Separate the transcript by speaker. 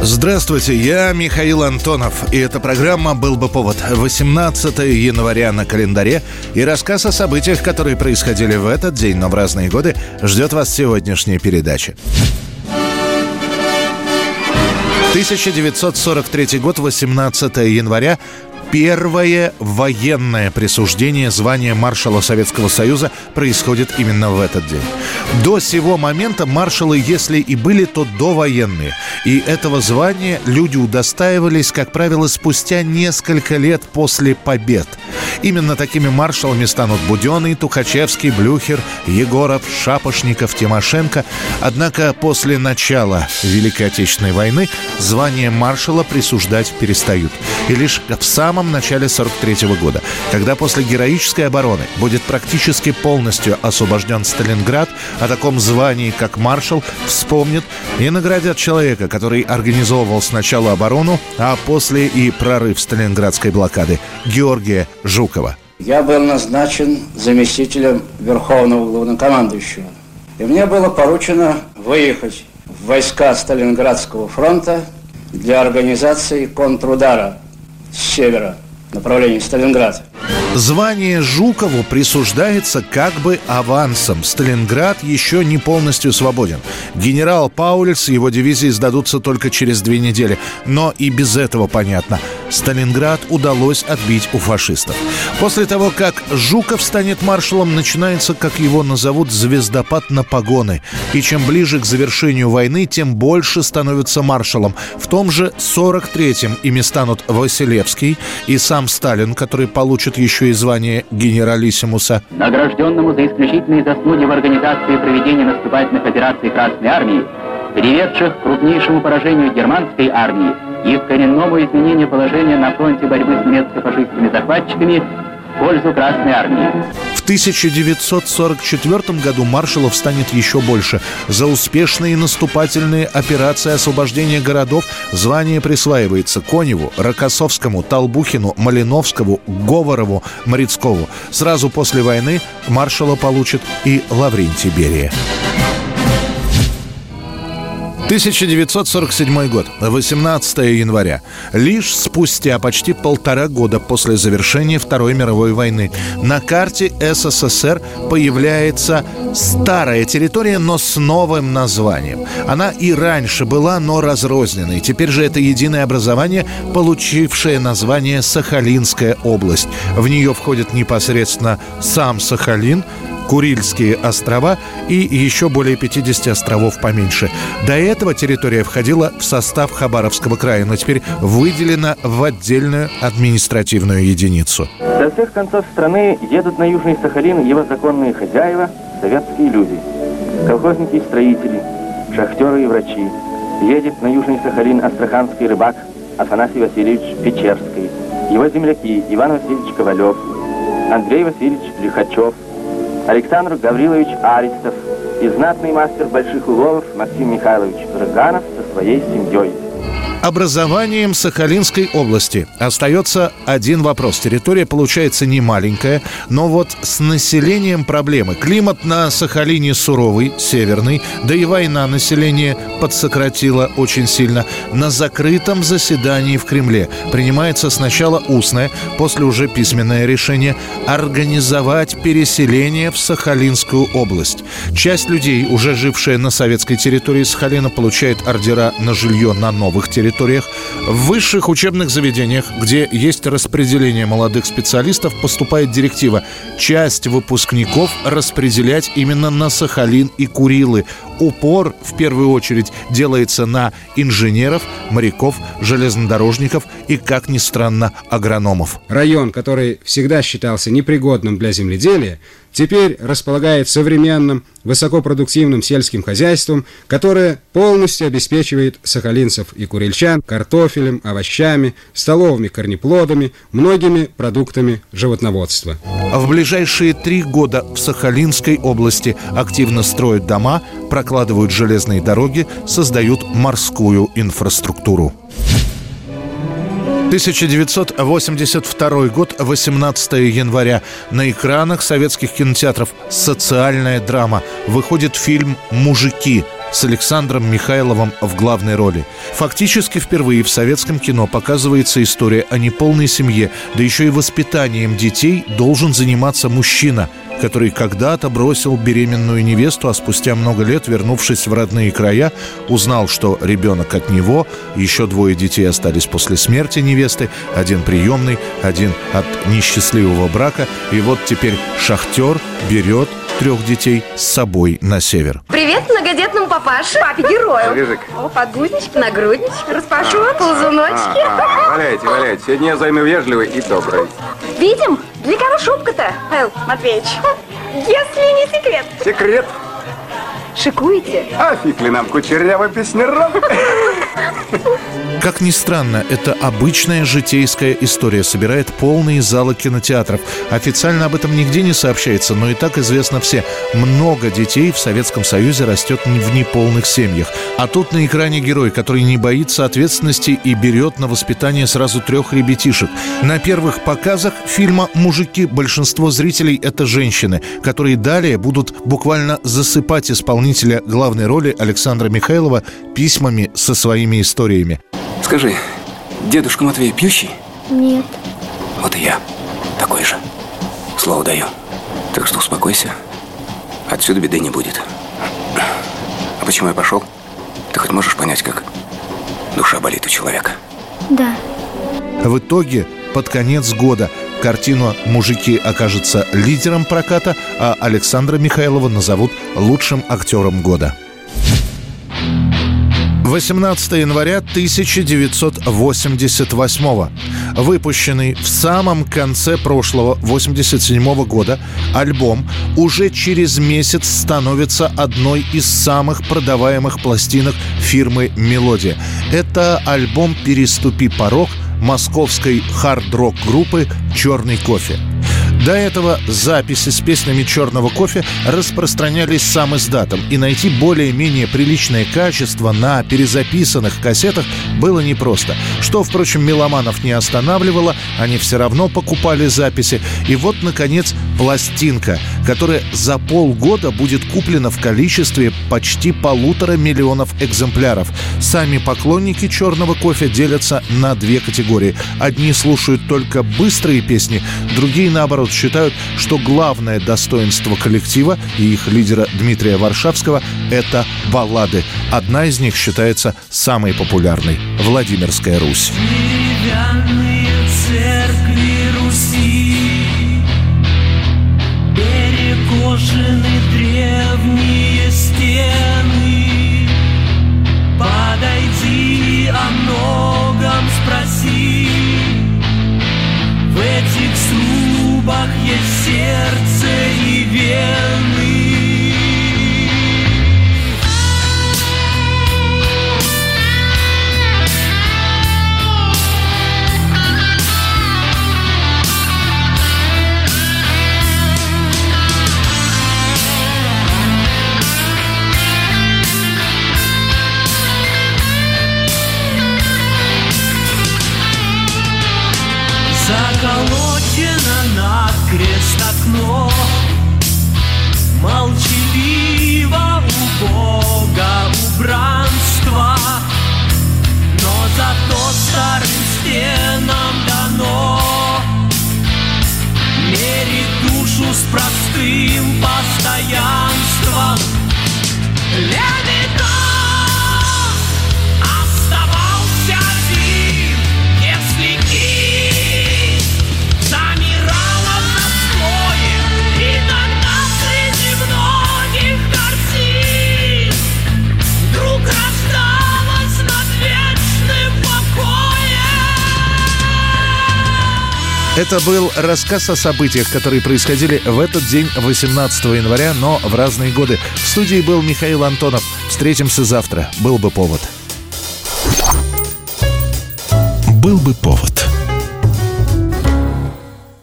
Speaker 1: Здравствуйте, я Михаил Антонов, и эта программа «Был бы повод» 18 января на календаре, и рассказ о событиях, которые происходили в этот день, но в разные годы, ждет вас сегодняшняя передача. 1943 год, 18 января, Первое военное присуждение звания маршала Советского Союза происходит именно в этот день. До сего момента маршалы, если и были, то довоенные. И этого звания люди удостаивались, как правило, спустя несколько лет после побед. Именно такими маршалами станут Буденный, Тухачевский, Блюхер, Егоров, Шапошников, Тимошенко. Однако после начала Великой Отечественной войны звание маршала присуждать перестают. И лишь в самом начале 43 года, когда после героической обороны будет практически полностью освобожден Сталинград, о таком звании, как маршал, вспомнят и наградят человека, который организовывал сначала оборону, а после и прорыв Сталинградской блокады, Георгия Жукова.
Speaker 2: Я был назначен заместителем Верховного Главнокомандующего. И мне было поручено выехать в войска Сталинградского фронта для организации контрудара с севера, направлении Сталинград.
Speaker 1: Звание Жукову присуждается как бы авансом. Сталинград еще не полностью свободен. Генерал Паулец и его дивизии сдадутся только через две недели. Но и без этого понятно – Сталинград удалось отбить у фашистов. После того, как Жуков станет маршалом, начинается, как его назовут, звездопад на погоны. И чем ближе к завершению войны, тем больше становится маршалом. В том же 43-м ими станут Василевский и сам Сталин, который получит еще и звание генералиссимуса.
Speaker 3: Награжденному за исключительные заслуги в организации проведения наступательных операций Красной Армии, приведших к крупнейшему поражению германской армии и к коренному изменению положения на фронте борьбы с немецко-фашистскими захватчиками в пользу Красной Армии.
Speaker 1: В 1944 году маршалов станет еще больше. За успешные наступательные операции освобождения городов звание присваивается Коневу, Рокоссовскому, Толбухину, Малиновскому, Говорову, Морецкову. Сразу после войны маршала получит и Лаврентий Берия. 1947 год, 18 января. Лишь спустя почти полтора года после завершения Второй мировой войны на карте СССР появляется старая территория, но с новым названием. Она и раньше была, но разрозненной. Теперь же это единое образование, получившее название Сахалинская область. В нее входит непосредственно сам Сахалин, Курильские острова и еще более 50 островов поменьше. До этого территория входила в состав Хабаровского края, но теперь выделена в отдельную административную единицу.
Speaker 3: Со всех концов страны едут на Южный Сахалин его законные хозяева, советские люди. Колхозники и строители, шахтеры и врачи. Едет на Южный Сахалин астраханский рыбак Афанасий Васильевич Печерский, его земляки Иван Васильевич Ковалев, Андрей Васильевич Лихачев – Александр Гаврилович Аристов и знатный мастер больших уловов Максим Михайлович Рыганов со своей семьей.
Speaker 1: Образованием Сахалинской области остается один вопрос. Территория получается не маленькая, но вот с населением проблемы. Климат на Сахалине суровый, северный, да и война население подсократила очень сильно. На закрытом заседании в Кремле принимается сначала устное, после уже письменное решение организовать переселение в Сахалинскую область. Часть людей, уже жившая на советской территории Сахалина, получает ордера на жилье на новых территориях территориях, в высших учебных заведениях, где есть распределение молодых специалистов, поступает директива часть выпускников распределять именно на Сахалин и Курилы. Упор в первую очередь делается на инженеров, моряков, железнодорожников и, как ни странно, агрономов.
Speaker 4: Район, который всегда считался непригодным для земледелия, теперь располагает современным, высокопродуктивным сельским хозяйством, которое полностью обеспечивает сахалинцев и курильчан картофелем, овощами, столовыми корнеплодами, многими продуктами животноводства.
Speaker 1: В ближайшие три года в Сахалинской области активно строят дома, прокладывают железные дороги, создают морскую инфраструктуру. 1982 год, 18 января. На экранах советских кинотеатров «Социальная драма». Выходит фильм «Мужики» с Александром Михайловым в главной роли. Фактически впервые в советском кино показывается история о неполной семье, да еще и воспитанием детей должен заниматься мужчина – который когда-то бросил беременную невесту, а спустя много лет, вернувшись в родные края, узнал, что ребенок от него, еще двое детей остались после смерти невесты, один приемный, один от несчастливого брака, и вот теперь шахтер берет трех детей с собой на север.
Speaker 5: Привет папаше, папе герою.
Speaker 6: Лежик.
Speaker 5: О, подгузнички, нагруднички, распашонки, ползуночки.
Speaker 6: А, а, валяйте, валяйте. Сегодня я займу вежливый и добрый.
Speaker 5: Видим? Для кого шубка-то, Павел Матвеевич? Если не секрет.
Speaker 6: Секрет.
Speaker 5: Шикуете?
Speaker 6: А фиг ли нам кучерявый песнером?
Speaker 1: Как ни странно, это обычная житейская история собирает полные залы кинотеатров. Официально об этом нигде не сообщается, но и так известно все. Много детей в Советском Союзе растет в неполных семьях. А тут на экране герой, который не боится ответственности и берет на воспитание сразу трех ребятишек. На первых показах фильма «Мужики» большинство зрителей – это женщины, которые далее будут буквально засыпать исполнителя главной роли Александра Михайлова письмами со своими историями.
Speaker 7: Скажи, дедушка Матвей пьющий?
Speaker 8: Нет.
Speaker 7: Вот и я. Такой же. Слово даю. Так что успокойся. Отсюда беды не будет. А почему я пошел? Ты хоть можешь понять, как душа болит у человека?
Speaker 8: Да.
Speaker 1: В итоге, под конец года Картину «Мужики» окажется лидером проката, а Александра Михайлова назовут лучшим актером года. 18 января 1988 Выпущенный в самом конце прошлого 87 года альбом уже через месяц становится одной из самых продаваемых пластинок фирмы «Мелодия». Это альбом «Переступи порог» московской хард-рок группы «Черный кофе». До этого записи с песнями «Черного кофе» распространялись сам издатом, и найти более-менее приличное качество на перезаписанных кассетах было непросто. Что, впрочем, меломанов не останавливало, они все равно покупали записи. И вот, наконец, пластинка, которая за полгода будет куплена в количестве почти полутора миллионов экземпляров. Сами поклонники «Черного кофе» делятся на две категории. Одни слушают только быстрые песни, другие, наоборот, считают, что главное достоинство коллектива и их лидера Дмитрия Варшавского – это баллады. Одна из них считается самой популярной – «Владимирская Русь». 是 yeah. Это был рассказ о событиях, которые происходили в этот день, 18 января, но в разные годы. В студии был Михаил Антонов. Встретимся завтра. Был бы повод.
Speaker 9: Был бы повод.